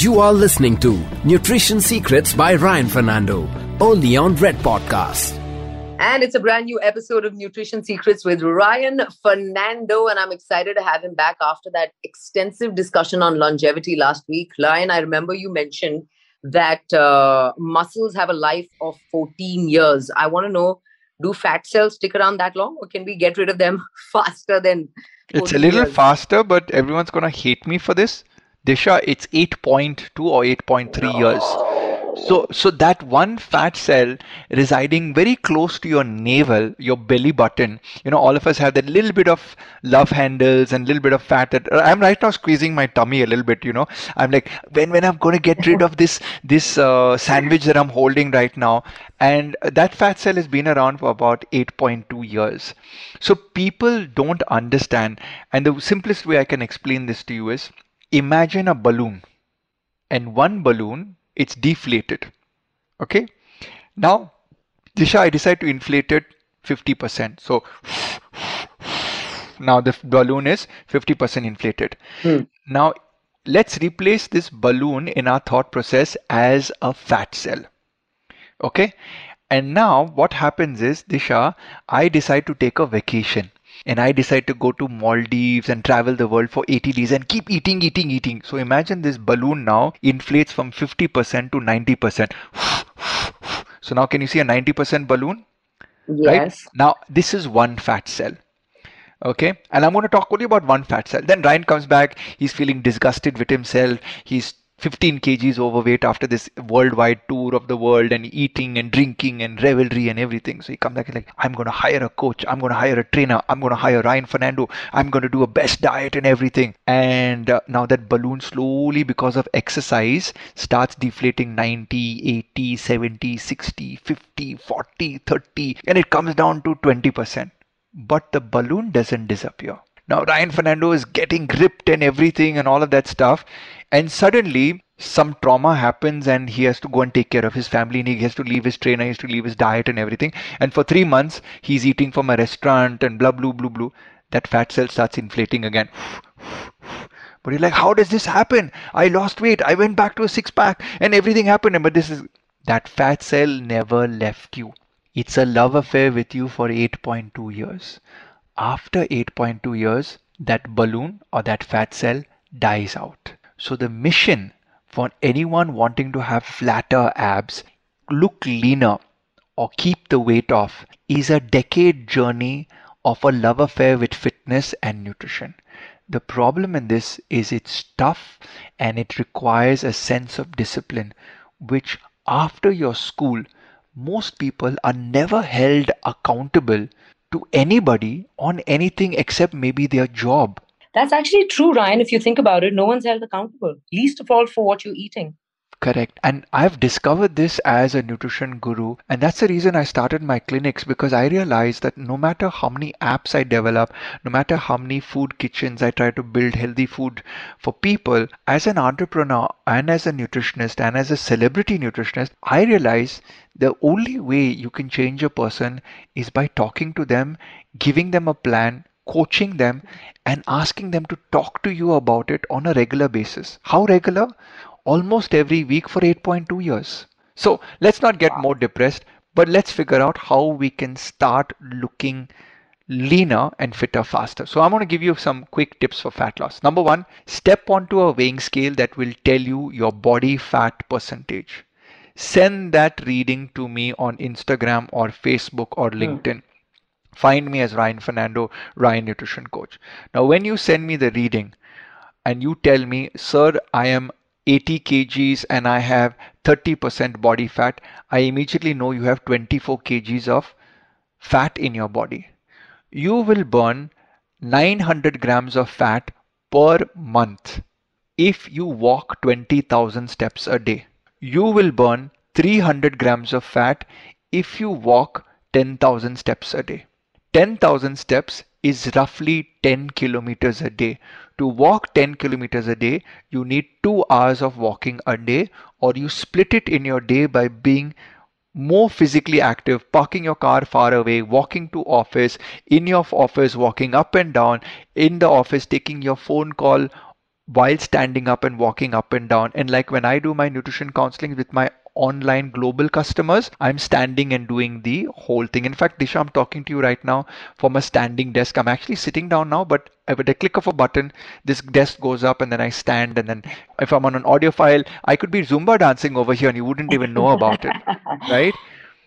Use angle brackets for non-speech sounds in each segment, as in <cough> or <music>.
You are listening to Nutrition Secrets by Ryan Fernando, only on Red Podcast. And it's a brand new episode of Nutrition Secrets with Ryan Fernando. And I'm excited to have him back after that extensive discussion on longevity last week. Ryan, I remember you mentioned that uh, muscles have a life of 14 years. I want to know do fat cells stick around that long or can we get rid of them <laughs> faster than it's a little years? faster but everyone's going to hate me for this disha it's 8.2 or 8.3 years. So so that one fat cell residing very close to your navel your belly button you know all of us have that little bit of love handles and little bit of fat that i'm right now squeezing my tummy a little bit you know. I'm like when when i'm going to get rid of this this uh, sandwich that i'm holding right now. And that fat cell has been around for about 8.2 years. So people don't understand. And the simplest way i can explain this to you is imagine a balloon and one balloon it's deflated okay? Now disha i decide to inflate it 50% so now the balloon is 50% inflated. Hmm. now let's replace this balloon in our thought process as a fat cell okay? And now what happens is disha i decide to take a vacation and I decide to go to Maldives and travel the world for 80 days and keep eating, eating, eating. So imagine this balloon now inflates from 50% to 90%. <sighs> So now can you see a 90% balloon? Right? Yes. Now this is one fat cell. Okay, and I'm going to talk only about one fat cell. Then Ryan comes back. He's feeling disgusted with himself. He's 15 kgs overweight after this worldwide tour of the world and eating and drinking and revelry and everything. So he comes back and like, I'm going to hire a coach. I'm going to hire a trainer. I'm going to hire Ryan Fernando. I'm going to do a best diet and everything. And uh, now that balloon slowly, because of exercise, starts deflating 90, 80, 70, 60, 50, 40, 30, and it comes down to 20%. But the balloon doesn't disappear. Now Ryan Fernando is getting gripped and everything and all of that stuff. And suddenly some trauma happens and he has to go and take care of his family and he has to leave his trainer, he has to leave his diet and everything. And for three months he's eating from a restaurant and blah blah blah blah. That fat cell starts inflating again. <sighs> But you're like, how does this happen? I lost weight. I went back to a six pack and everything happened. But this is that fat cell never left you. It's a love affair with you for 8.2 years. After 8.2 years, that balloon or that fat cell dies out. So the mission for anyone wanting to have flatter abs, look leaner, or keep the weight off is a decade journey of a love affair with fitness and nutrition. The problem in this is it's tough and it requires a sense of discipline, which after your school, most people are never held accountable to anybody on anything except maybe their job. That's actually true, Ryan. If you think about it, no one's held accountable, least of all for what you're eating. Correct. And I've discovered this as a nutrition guru. And that's the reason I started my clinics because I realized that no matter how many apps I develop, no matter how many food kitchens I try to build healthy food for people, as an entrepreneur and as a nutritionist and as a celebrity nutritionist, I realize the only way you can change a person is by talking to them, giving them a plan, coaching them and asking them to talk to you about it on a regular basis. How regular? Almost every week for 8.2 years. So let's not get more depressed, but let's figure out how we can start looking leaner and fitter faster. So I'm going to give you some quick tips for fat loss. Number one, step onto a weighing scale that will tell you your body fat percentage. Send that reading to me on Instagram or Facebook or hmm. LinkedIn. Find me as Ryan Fernando, Ryan Nutrition Coach. Now, when you send me the reading and you tell me, sir, I am 80 kgs and I have 30% body fat, I immediately know you have 24 kgs of fat in your body. You will burn 900 grams of fat per month if you walk 20,000 steps a day. You will burn 300 grams of fat if you walk 10,000 steps a day. 10,000 steps is roughly 10 kilometers a day. To walk 10 kilometers a day, you need 2 hours of walking a day, or you split it in your day by being more physically active, parking your car far away, walking to office, in your office, walking up and down, in the office, taking your phone call while standing up and walking up and down. And like when I do my nutrition counseling with my online global customers, I'm standing and doing the whole thing. In fact, Disha, I'm talking to you right now from a standing desk. I'm actually sitting down now, but with a click of a button, this desk goes up and then I stand. And then if I'm on an audio file, I could be Zumba dancing over here and you wouldn't even know about it. <laughs> Right?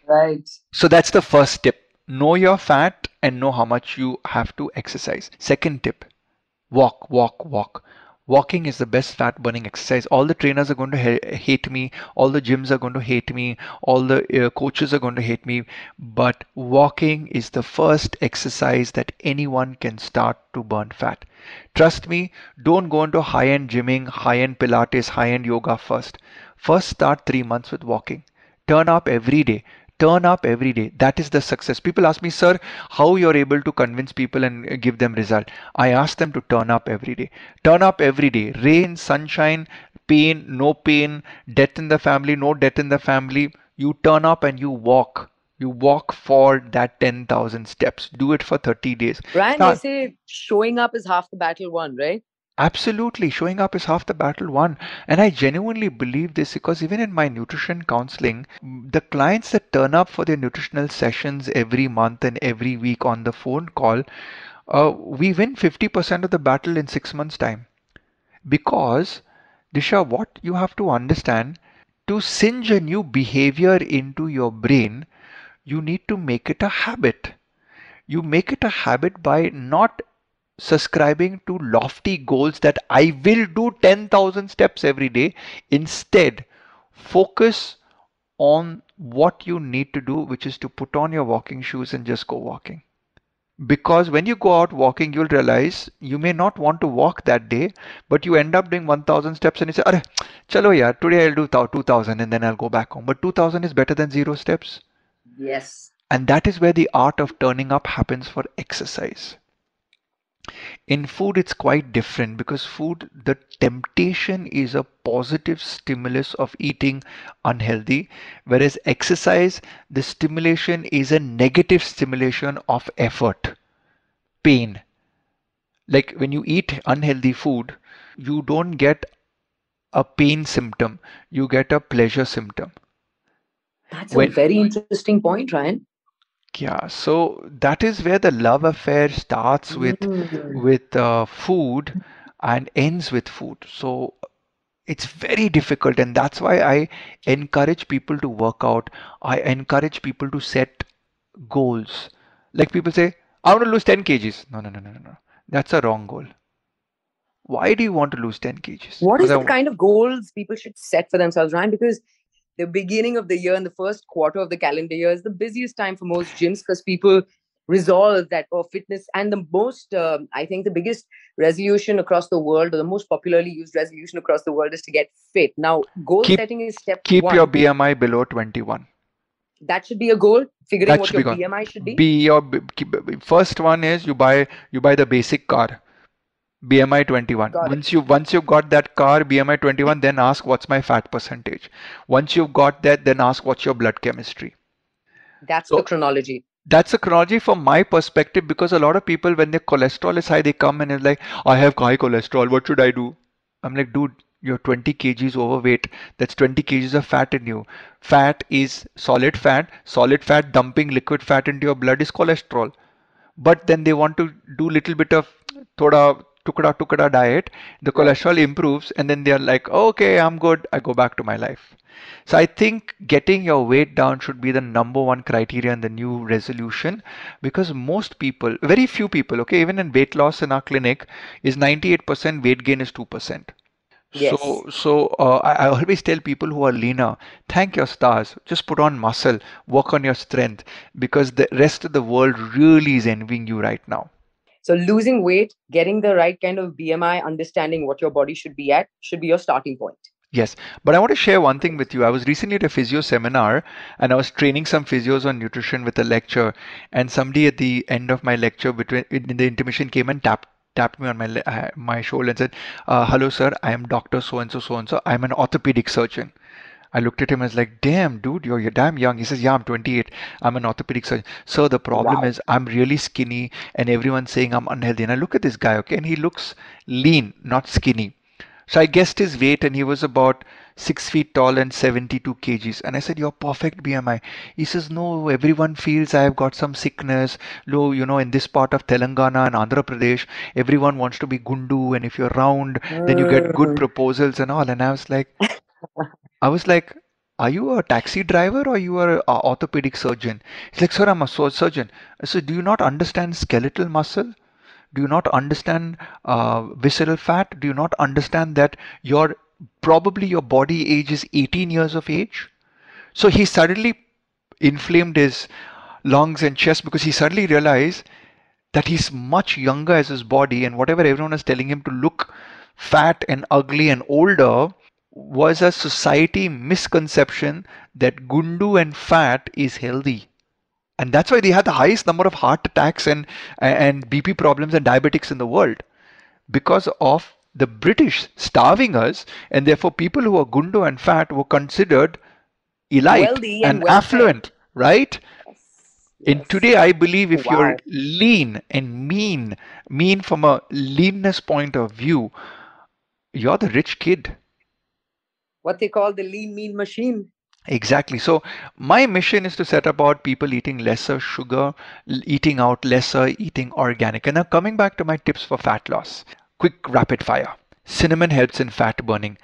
Right. So that's the first tip. Know your fat and know how much you have to exercise. Second tip walk, walk, walk walking is the best fat burning exercise. All the trainers are going to ha- hate me. All the gyms are going to hate me. All the uh, coaches are going to hate me. But walking is the first exercise that anyone can start to burn fat. Trust me don't go into high end gymming high end pilates high end yoga first. First start 3 months with walking. Turn up every day turn up every day. That is the success. People ask me sir how you're able to convince people and give them result? I ask them to turn up every day. Turn up every day. Rain sunshine pain no pain death in the family no death in the family. You turn up and you walk. You walk for that 10,000 steps. Do it for 30 days. Ryan, now, they say showing up is half the battle won right Absolutely, showing up is half the battle won. And I genuinely believe this because even in my nutrition counseling, the clients that turn up for their nutritional sessions every month and every week on the phone call, uh, we win 50% of the battle in six months' time. Because, Disha, what you have to understand to singe a new behavior into your brain, you need to make it a habit. You make it a habit by not subscribing to lofty goals that I will do 10,000 steps every day. Instead, focus on what you need to do, which is to put on your walking shoes and just go walking. Because when you go out walking, you'll realize you may not want to walk that day, but you end up doing 1000 steps and you say, chalo yaar, today I'll do 2000 and then I'll go back home. But 2000 is better than zero steps. Yes. And that is where the art of turning up happens for exercise. In food, it's quite different because food, the temptation is a positive stimulus of eating unhealthy, whereas exercise, the stimulation is a negative stimulation of effort, pain. Like when you eat unhealthy food, you don't get a pain symptom, you get a pleasure symptom. That's when, a very interesting point, Ryan. Yeah, so that is where the love affair starts with Mm. with uh, food and ends with food. So it's very difficult, and that's why I encourage people to work out. I encourage people to set goals. Like people say, I want to lose 10 kgs. No, no, no, no, no, no. That's a wrong goal. Why do you want to lose 10 kgs? What is Because I the kind of goals people should set for themselves, Ryan? Because the beginning of the year and the first quarter of the calendar year is the busiest time for most gyms because people resolve that or fitness and the most uh, i think the biggest resolution across the world or the most popularly used resolution across the world is to get fit now goal Keep- setting is step one. keep one your BMI below 21. that should be a goal figuring That what your bmi should be Be your first one is you buy you buy the basic car. BMI 21. Got it. Once you once you've got that car BMI 21, then ask what's my fat percentage. Once you've got that, then ask what's your blood chemistry. that's So- the chronology That's a chronology from my perspective because a lot of people when their cholesterol is high, they come and it's like, I have high cholesterol. What should I do? I'm like, dude, you're 20 kgs overweight. That's 20 kgs of fat in you. Fat is solid fat. Solid fat dumping liquid fat into your blood is cholesterol. But then they want to do little bit of thoda tukda tukda diet. The cholesterol improves, and then they're like, okay, I'm good. I go back to my life. So I think getting your weight down should be the number one criteria in the new resolution because most people, very few people, okay, even in weight loss in our clinic, is 98% weight gain is 2%. Yes. So, so uh, I, I always tell people who are leaner, thank your stars, just put on muscle, work on your strength because the rest of the world really is envying you right now. So losing weight getting the right kind of bmi understanding what your body should be at should be your starting point Yes, but I want to share one thing with you. I was recently at a physio seminar and I was training some physios on nutrition with a lecture. And somebody at the end of my lecture, between in the intermission, came and tapped tapped me on my uh, my shoulder and said, uh, "Hello, sir. I am Doctor So and So So and So. I'm an orthopedic surgeon." I looked at him as like, "Damn, dude, you're you're damn young." He says, "Yeah, I'm 28. I'm an orthopedic surgeon." So the problem Wow. is, I'm really skinny, and everyone's saying I'm unhealthy. And I look at this guy, okay, and he looks lean, not skinny. So I guessed his weight and he was about six feet tall and 72 kgs. And I said, You're perfect BMI. He says, No, everyone feels I've got some sickness. Low, you know, in this part of Telangana and Andhra Pradesh, everyone wants to be gundu. And if you're round, then you get good mm. proposals and all. And I was like, I was like, are you a taxi driver or you are an orthopedic surgeon? He's like, sir, I'm a surgeon. I said, do you not understand skeletal muscle? Do you not understand uh, visceral fat? Do you not understand that your probably your body age is 18 years of age? So he suddenly inflamed his lungs and chest because he suddenly realized that he's much younger as his body and whatever everyone is telling him to look fat and ugly and older was a society misconception that gundu and fat is healthy. And that's why they had the highest number of heart attacks and and bp problems and diabetics in the world. Because of the british starving us and therefore people who are gundu and fat were considered elite Wealthy and, and affluent right? Yes. And today, I believe if wow. you're lean and mean, mean from a leanness point of view, you're the rich kid what they call the lean mean machine. Exactly. So my mission is to set about people eating lesser sugar, eating out lesser, eating organic. And now coming back to my tips for fat loss. Quick rapid fire. Cinnamon helps in fat burning.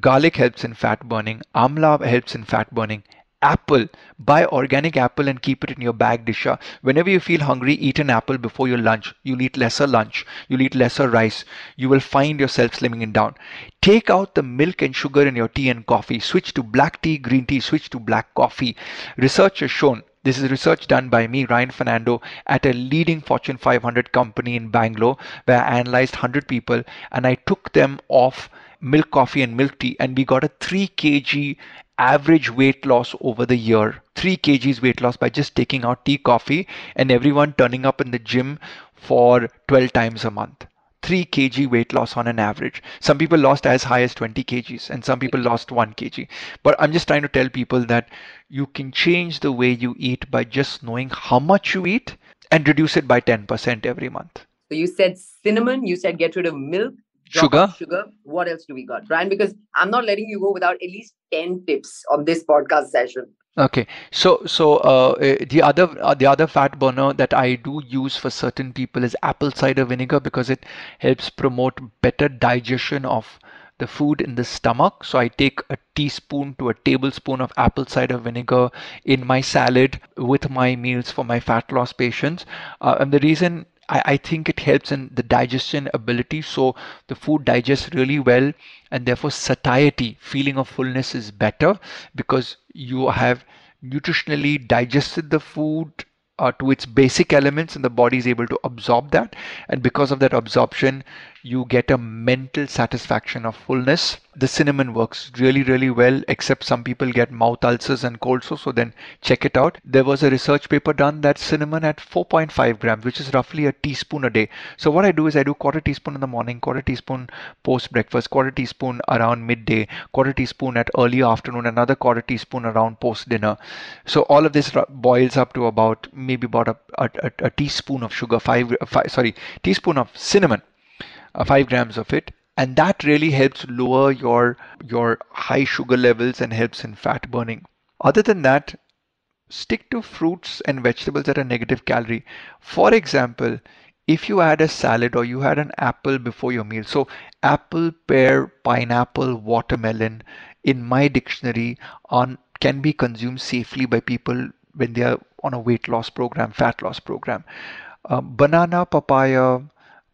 Garlic helps in fat burning. Amla helps in fat burning apple. Buy organic apple and keep it in your bag disha. Whenever you feel hungry eat an apple before your lunch. You'll eat lesser lunch. You'll eat lesser rice. You will find yourself slimming down. Take out the milk and sugar in your tea and coffee. Switch to black tea green tea. Switch to black coffee. Research has shown this is research done by me, Ryan Fernando, at a leading Fortune 500 company in Bangalore, where I analyzed 100 people and I took them off milk coffee and milk tea, and we got a 3 kg average weight loss over the year. 3 kgs weight loss by just taking out tea coffee and everyone turning up in the gym for 12 times a month. 3 kg weight loss on an average. Some people lost as high as 20 kgs and some people lost 1 kg. But i'm just trying to tell people that you can change the way you eat by just knowing how much you eat and reduce it by 10% every month. So you said cinnamon you said get rid of milk sugar sugar what else do we got Ryan because i'm not letting you go without at least 10 tips on this podcast session okay so so uh, eh, the other uh, the other fat burner that i do use for certain people is apple cider vinegar because it helps promote better digestion of the food in the stomach. So I take a teaspoon to a tablespoon of apple cider vinegar in my salad with my meals for my fat loss patients. Uh, and the reason I, I think it helps in the digestion ability. So the food digests really well, and therefore satiety, feeling of fullness, is better because you have nutritionally digested the food uh, to its basic elements and the body is able to absorb that and because of that absorption you get a mental satisfaction of fullness. The cinnamon works really, really well, except some people get mouth ulcers and cold so then check it out. There was a research paper done that cinnamon at 4.5 grams, which is roughly a teaspoon a day. So what I do is I do quarter teaspoon in the morning, quarter teaspoon post breakfast, quarter teaspoon around midday, quarter teaspoon at early afternoon, another quarter teaspoon around post dinner. So all of this boils up to about maybe about a, a, a teaspoon of sugar, five, five sorry, teaspoon of cinnamon uh, 5 grams of it. And that really helps lower your your high sugar levels and helps in fat burning. Other than that stick to fruits and vegetables that are negative calorie. For example if you had a salad or you had an apple before your meal. So apple pear pineapple watermelon in my dictionary on can be consumed safely by people when they are on a weight loss program fat loss program. Uh, banana papaya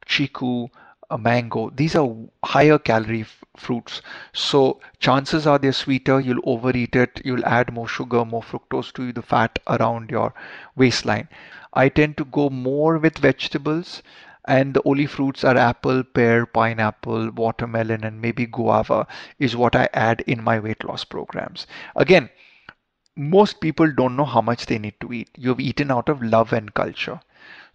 chiku a mango. These are higher calorie fruits. So chances are they're sweeter. You'll overeat it. You'll add more sugar, more fructose to the fat around your waistline. I tend to go more with vegetables and the only fruits are apple, pear, pineapple, watermelon, and maybe guava is what I add in my weight loss programs. Again, most people don't know how much they need to eat. You've eaten out of love and culture.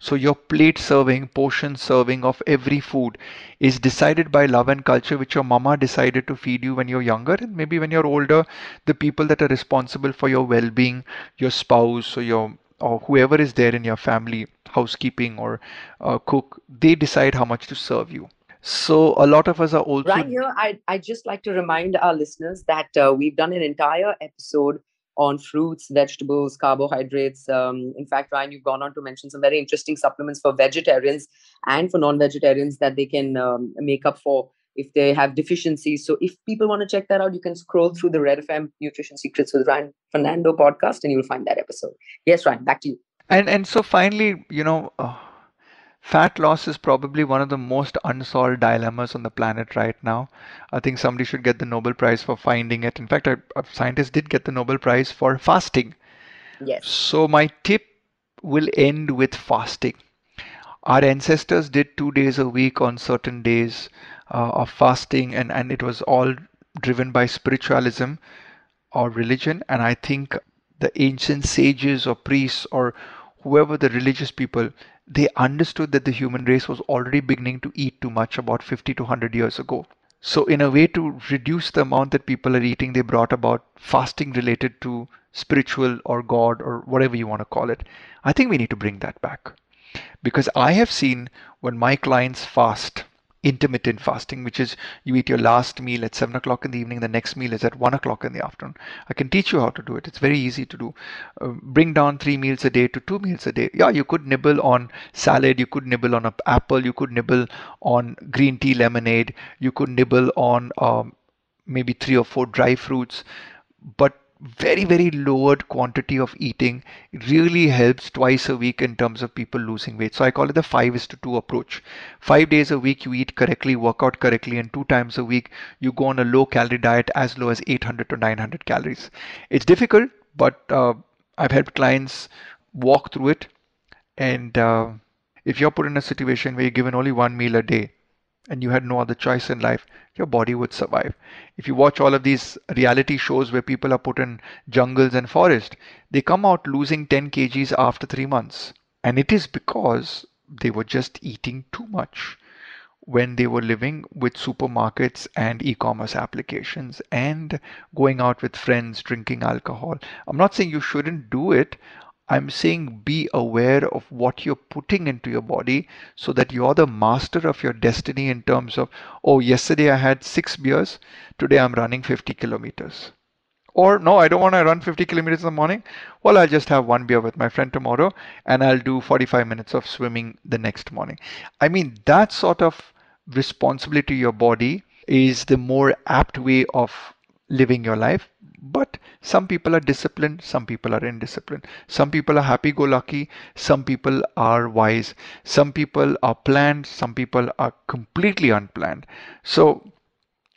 So your plate serving, portion serving of every food is decided by love and culture, which your mama decided to feed you when you're younger. And maybe when you're older, the people that are responsible for your well-being, your spouse or your or whoever is there in your family, housekeeping or uh, cook, they decide how much to serve you. So a lot of us are also right here. I I just like to remind our listeners that uh, we've done an entire episode on fruits, vegetables, carbohydrates. Um, in fact, Ryan, you've gone on to mention some very interesting supplements for vegetarians and for non-vegetarians that they can um, make up for if they have deficiencies. So if people want to check that out, you can scroll through the Red FM Nutrition Secrets with Ryan Fernando podcast, and you'll find that episode. Yes, Ryan, back to you. And and so finally, you know. Uh Fat loss is probably one of the most unsolved dilemmas on the planet right now. I think somebody should get the Nobel Prize for finding it. In fact, a, a scientist did get the Nobel Prize for fasting. Yes. So my tip will end with fasting. Our ancestors did two days a week on certain days uh, of fasting, and, and it was all driven by spiritualism or religion. And I think the ancient sages or priests or whoever the religious people they understood that the human race was already beginning to eat too much about 50 to 100 years ago. So, in a way to reduce the amount that people are eating, they brought about fasting related to spiritual or God or whatever you want to call it. I think we need to bring that back. Because I have seen when my clients fast, intermittent fasting, which is you eat your last meal at 7 o'clock in the evening, the next meal is at 1 o'clock in the afternoon. I can teach you how to do it. It's very easy to do. Uh, bring down three meals a day to two meals a day. Yeah, you could nibble on salad, you could nibble on an apple, you could nibble on green tea lemonade, you could nibble on um, maybe three or four dry fruits. But very very lowered quantity of eating really helps twice a week in terms of people losing weight. So i call it the 5 is to 2 approach. 5 days a week you eat correctly work out correctly and 2 times a week you go on a low calorie diet as low as 800 to 900 calories. It's difficult but uh, i've helped clients walk through it. And uh, if you're put in a situation where you're given only one meal a day and you had no other choice in life, your body would survive. If you watch all of these reality shows where people are put in jungles and forest, they come out losing 10 kgs after three months. And it is because they were just eating too much when they were living with supermarkets and e-commerce applications and going out with friends drinking alcohol. I'm not saying you shouldn't do it. I'm saying be aware of what you're putting into your body so that you're the master of your destiny in terms of, oh, yesterday I had six beers, today I'm running 50 kilometers. Or, no, I don't want to run 50 kilometers in the morning. Well, I'll just have one beer with my friend tomorrow and I'll do 45 minutes of swimming the next morning. I mean, that sort of responsibility to your body is the more apt way of living your life but some people are disciplined, some people are indisciplined. Some people are happy go lucky, some people are wise. Some people are planned, some people are completely unplanned. So,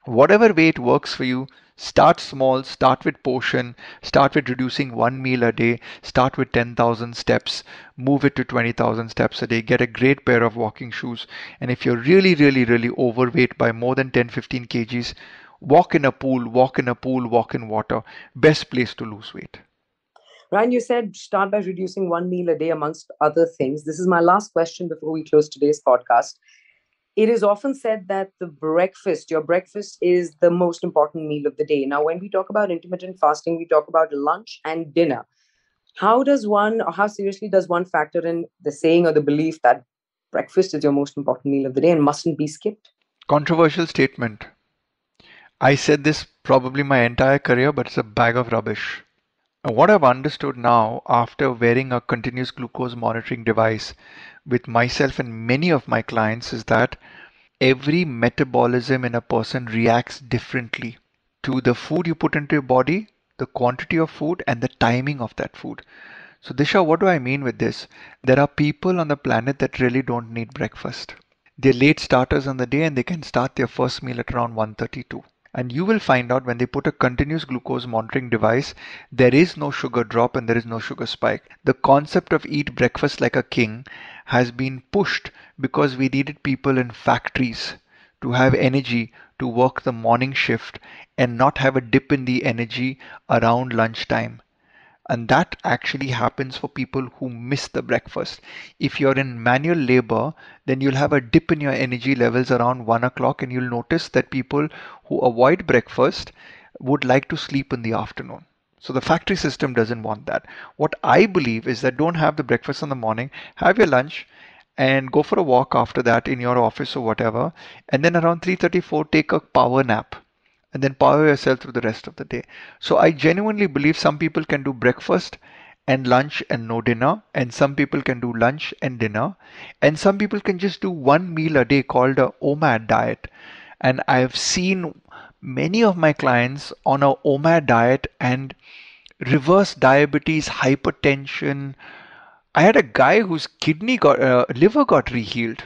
whatever way it works for you, start small, start with portion, start with reducing one meal a day, start with 10,000 steps, move it to 20,000 steps a day, get a great pair of walking shoes. And if you're really, really, really overweight by more than 10, 15 kgs, walk in a pool, walk in a pool, walk in water. Best place to lose weight. Ryan, you said start by reducing one meal a day, amongst other things. This is my last question before we close today's podcast. It is often said that the breakfast, your breakfast, is the most important meal of the day. Now, when we talk about intermittent fasting, we talk about lunch and dinner. How does one, or how seriously does one factor in the saying or the belief that breakfast is your most important meal of the day and mustn't be skipped? Controversial statement. I said this probably my entire career, but it's a bag of rubbish. what I've understood now after wearing a continuous glucose monitoring device with myself and many of my clients is that every metabolism in a person reacts differently to the food you put into your body, the quantity of food, and the timing of that food. So, Disha, what do I mean with this? There are people on the planet that really don't need breakfast. They're late starters on the day and they can start their first meal at around 132 and you will find out when they put a continuous glucose monitoring device there is no sugar drop and there is no sugar spike. The concept of eat breakfast like a king has been pushed because we needed people in factories to have energy to work the morning shift and not have a dip in the energy around lunchtime and that actually happens for people who miss the breakfast. If you're in manual labor, then you'll have a dip in your energy levels around one o'clock, and you'll notice that people who avoid breakfast would like to sleep in the afternoon. So the factory system doesn't want that. What I believe is that don't have the breakfast in the morning, have your lunch, and go for a walk after that in your office or whatever and then around 3:34 take a power nap and then power yourself through the rest of the day. So i genuinely believe some people can do breakfast and lunch and no dinner and some people can do lunch and dinner and some people can just do one meal a day called a omad diet. And i've seen many of my clients on a omad diet and reverse diabetes hypertension. I had a guy whose kidney got uh, liver got rehealed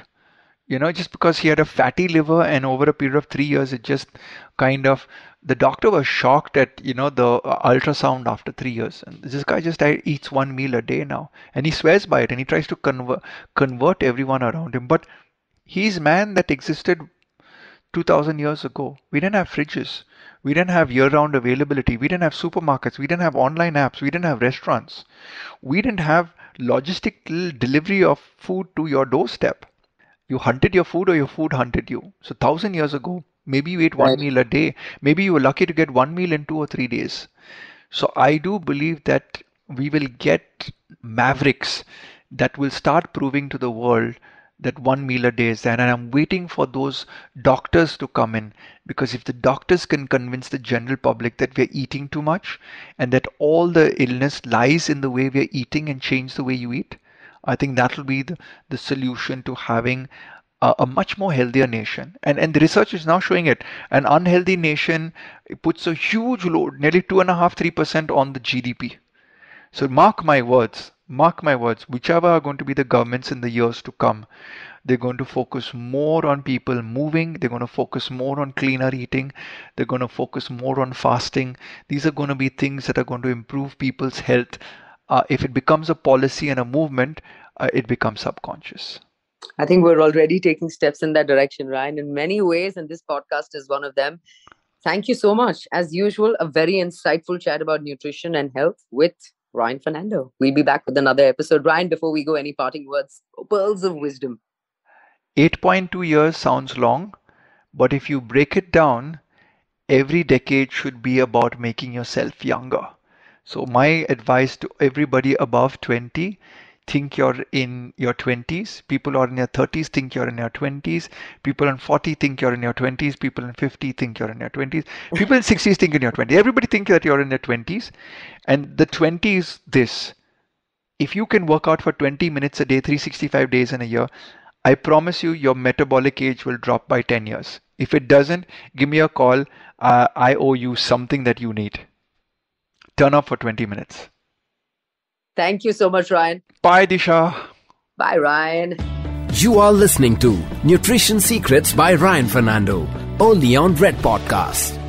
you know just because he had a fatty liver and over a period of 3 years it just kind of the doctor was shocked at you know the uh, ultrasound after three years. And this guy just eats one meal a day now. And he swears by it and he tries to convert convert everyone around him. But he's man that existed 2000 years ago. We didn't have fridges. We didn't have year-round availability. We didn't have supermarkets. We didn't have online apps. We didn't have restaurants. We didn't have logistical delivery of food to your doorstep you hunted your food or your food hunted you so 1000 years ago Maybe you ate one right. meal a day. Maybe you were lucky to get one meal in two or three days. So I do believe that we will get mavericks that will start proving to the world that one meal a day is there. And I'm waiting for those doctors to come in because if the doctors can convince the general public that we're eating too much and that all the illness lies in the way we're eating and change the way you eat, I think that will be the, the solution to having a, a much more healthier nation. And, and the research is now showing it. An unhealthy nation puts a huge load, nearly two and a half, three percent on the GDP. So mark my words, mark my words, whichever are going to be the governments in the years to come, they're going to focus more on people moving, they're going to focus more on cleaner eating, they're going to focus more on fasting. These are going to be things that are going to improve people's health. Uh, if it becomes a policy and a movement, uh, it becomes subconscious. I think we're already taking steps in that direction, Ryan, in many ways, and this podcast is one of them. Thank you so much. As usual, a very insightful chat about nutrition and health with Ryan Fernando. We'll be back with another episode. Ryan, before we go, any parting words, pearls of wisdom? 8.2 years sounds long, but if you break it down, every decade should be about making yourself younger. So, my advice to everybody above 20 think you're in your 20s. People are in their 30s think you're in your 20s. People in 40 think you're in your 20s. People in 50 think you're in your 20s. People in 60s think you're in your 20s. Everybody think that you're in your 20s. And the 20s this. If you can work out for 20 minutes a day, 365 days in a year, I promise you your metabolic age will drop by 10 years. If it doesn't, give me a call. Uh, I owe you something that you need. Turn up for 20 minutes. Thank you so much, Ryan. Bye, Disha. Bye, Ryan. You are listening to Nutrition Secrets by Ryan Fernando, only on Red Podcast.